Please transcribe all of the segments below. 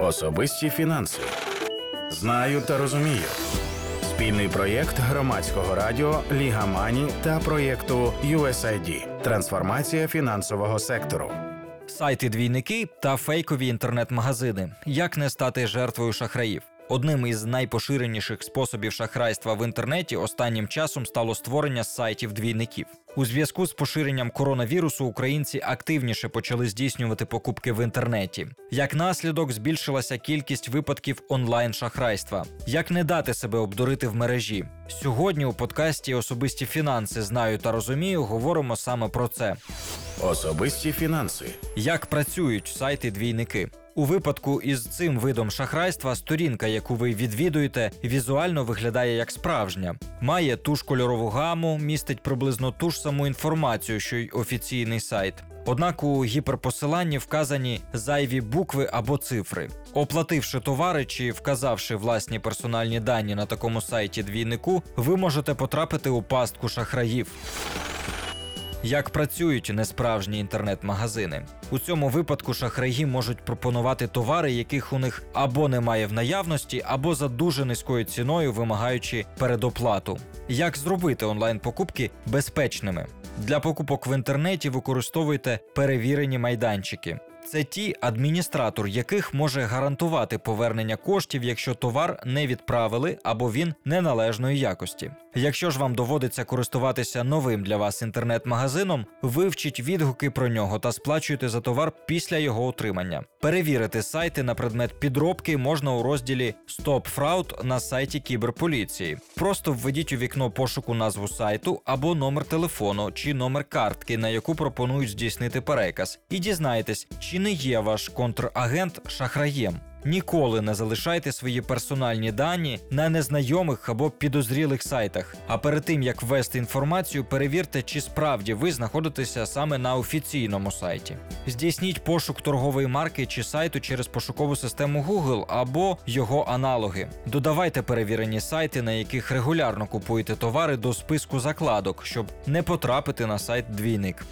Особисті фінанси. Знаю та розумію. Спільний проєкт громадського радіо Ліга Мані та проєкту USAID. Трансформація фінансового сектору. Сайти двійники та фейкові інтернет-магазини. Як не стати жертвою шахраїв? Одним із найпоширеніших способів шахрайства в інтернеті останнім часом стало створення сайтів двійників. У зв'язку з поширенням коронавірусу українці активніше почали здійснювати покупки в інтернеті. Як наслідок, збільшилася кількість випадків онлайн шахрайства. Як не дати себе обдурити в мережі? Сьогодні у подкасті Особисті фінанси знаю та розумію. Говоримо саме про це. Особисті фінанси. Як працюють сайти двійники? У випадку із цим видом шахрайства сторінка, яку ви відвідуєте, візуально виглядає як справжня, має ту ж кольорову гаму, містить приблизно ту ж саму інформацію, що й офіційний сайт. Однак у гіперпосиланні вказані зайві букви або цифри. Оплативши товари чи вказавши власні персональні дані на такому сайті двійнику, ви можете потрапити у пастку шахраїв. Як працюють несправжні інтернет-магазини у цьому випадку шахраї можуть пропонувати товари, яких у них або немає в наявності, або за дуже низькою ціною, вимагаючи передоплату. Як зробити онлайн-покупки безпечними? Для покупок в інтернеті використовуйте перевірені майданчики. Це ті, адміністратор яких може гарантувати повернення коштів, якщо товар не відправили або він неналежної якості. Якщо ж вам доводиться користуватися новим для вас інтернет-магазином, вивчіть відгуки про нього та сплачуйте за товар після його отримання. Перевірити сайти на предмет підробки можна у розділі Stop Fraud на сайті кіберполіції. Просто введіть у вікно пошуку назву сайту або номер телефону чи номер картки, на яку пропонують здійснити переказ, і дізнайтесь, чи не є ваш контрагент шахраєм. Ніколи не залишайте свої персональні дані на незнайомих або підозрілих сайтах. А перед тим як ввести інформацію, перевірте, чи справді ви знаходитеся саме на офіційному сайті. Здійсніть пошук торгової марки чи сайту через пошукову систему Google або його аналоги. Додавайте перевірені сайти, на яких регулярно купуєте товари до списку закладок, щоб не потрапити на сайт двійник.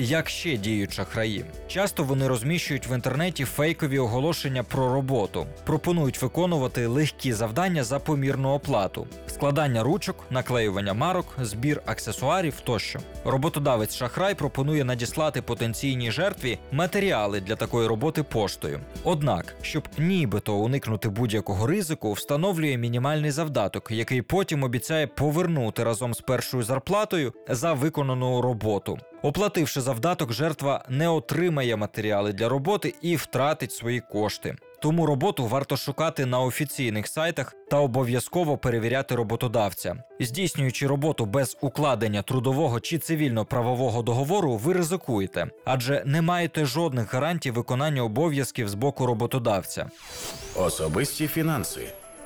Як ще діють шахраї? Часто вони розміщують в інтернеті фейкові оголошення про роботу, пропонують виконувати легкі завдання за помірну оплату, складання ручок, наклеювання марок, збір аксесуарів тощо. Роботодавець шахрай пропонує надіслати потенційній жертві матеріали для такої роботи поштою. Однак, щоб нібито уникнути будь-якого ризику, встановлює мінімальний завдаток, який потім обіцяє повернути разом з першою зарплатою за виконану роботу. Оплативши завдаток, жертва не отримає матеріали для роботи і втратить свої кошти. Тому роботу варто шукати на офіційних сайтах та обов'язково перевіряти роботодавця. Здійснюючи роботу без укладення трудового чи цивільно-правового договору, ви ризикуєте, адже не маєте жодних гарантій виконання обов'язків з боку роботодавця. Особисті фінанси.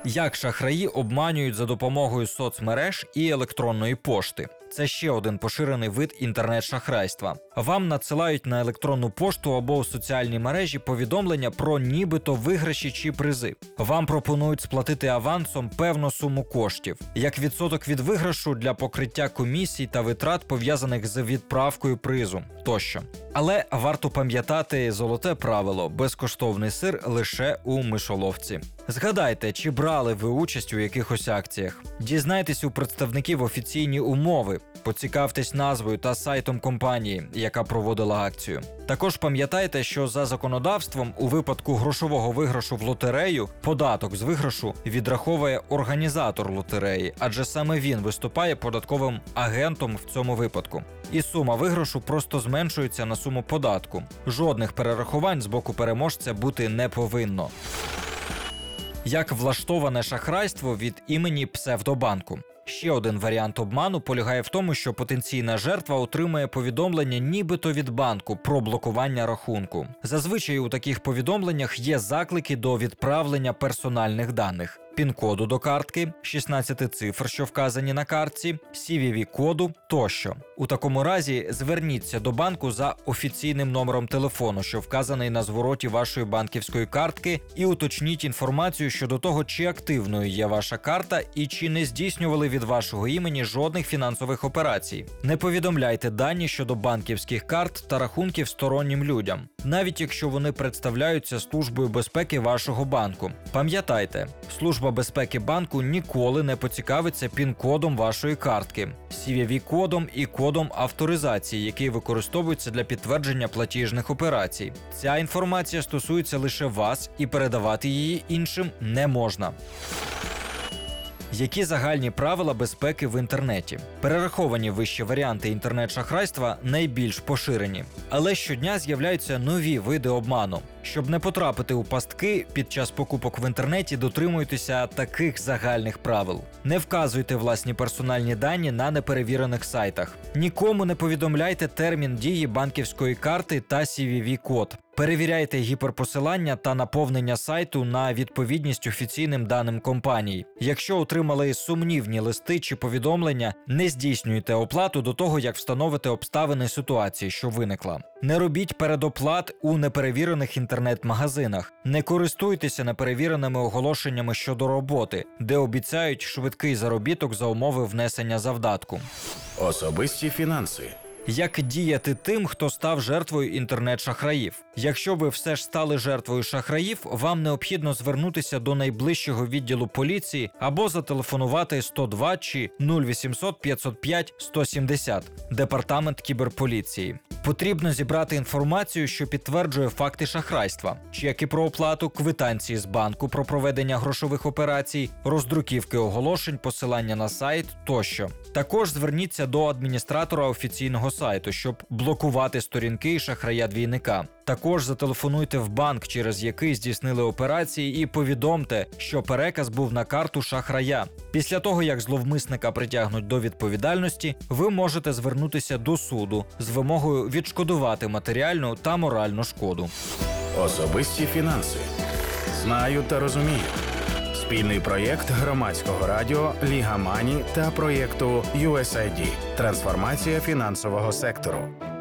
Як шахраї обманюють за допомогою соцмереж і електронної пошти. Це ще один поширений вид інтернет-шахрайства. Вам надсилають на електронну пошту або у соціальній мережі повідомлення про нібито виграші чи призи. Вам пропонують сплатити авансом певну суму коштів, як відсоток від виграшу для покриття комісій та витрат пов'язаних з відправкою призу тощо. Але варто пам'ятати золоте правило: безкоштовний сир лише у мишоловці. Згадайте, чи брали ви участь у якихось акціях. Дізнайтесь у представників офіційні умови, поцікавтесь назвою та сайтом компанії, яка проводила акцію. Також пам'ятайте, що за законодавством у випадку грошового виграшу в лотерею податок з виграшу відраховує організатор лотереї, адже саме він виступає податковим агентом в цьому випадку. І сума виграшу просто зменшується на суму податку. Жодних перерахувань з боку переможця бути не повинно. Як влаштоване шахрайство від імені псевдобанку. Ще один варіант обману полягає в тому, що потенційна жертва отримує повідомлення, нібито від банку про блокування рахунку. Зазвичай у таких повідомленнях є заклики до відправлення персональних даних пін-коду до картки, 16 цифр, що вказані на картці, cvv коду тощо. У такому разі зверніться до банку за офіційним номером телефону, що вказаний на звороті вашої банківської картки, і уточніть інформацію щодо того, чи активною є ваша карта і чи не здійснювали від вашого імені жодних фінансових операцій. Не повідомляйте дані щодо банківських карт та рахунків стороннім людям. навіть якщо вони представляються службою безпеки вашого банку. Пам'ятайте, служба безпеки банку ніколи не поцікавиться пін-кодом вашої картки, cvv кодом і кодом авторизації, який використовується для підтвердження платіжних операцій. Ця інформація стосується лише вас, і передавати її іншим не можна. Які загальні правила безпеки в інтернеті? Перераховані вищі варіанти інтернет-шахрайства найбільш поширені, але щодня з'являються нові види обману. Щоб не потрапити у пастки під час покупок в інтернеті, дотримуйтеся таких загальних правил: не вказуйте власні персональні дані на неперевірених сайтах. Нікому не повідомляйте термін дії банківської карти та cvv код Перевіряйте гіперпосилання та наповнення сайту на відповідність офіційним даним компаній. Якщо отримали сумнівні листи чи повідомлення, не здійснюйте оплату до того, як встановите обставини ситуації, що виникла. Не робіть передоплат у неперевірених інтернет-магазинах. Не користуйтеся неперевіреними оголошеннями щодо роботи, де обіцяють швидкий заробіток за умови внесення завдатку. Особисті фінанси. Як діяти тим, хто став жертвою інтернет-шахраїв? Якщо ви все ж стали жертвою шахраїв, вам необхідно звернутися до найближчого відділу поліції або зателефонувати 102 чи 0800 505 170 департамент кіберполіції. Потрібно зібрати інформацію, що підтверджує факти шахрайства, чеки про оплату, квитанції з банку про проведення грошових операцій, роздруківки оголошень, посилання на сайт тощо. Також зверніться до адміністратора офіційного сайту, щоб блокувати сторінки шахрая двійника. Також зателефонуйте в банк, через який здійснили операції, і повідомте, що переказ був на карту шахрая. Після того, як зловмисника притягнуть до відповідальності, ви можете звернутися до суду з вимогою відшкодувати матеріальну та моральну шкоду. Особисті фінанси. Знаю та розумію. Спільний проєкт громадського радіо Ліга Мані та проєкту USAID Трансформація фінансового сектору.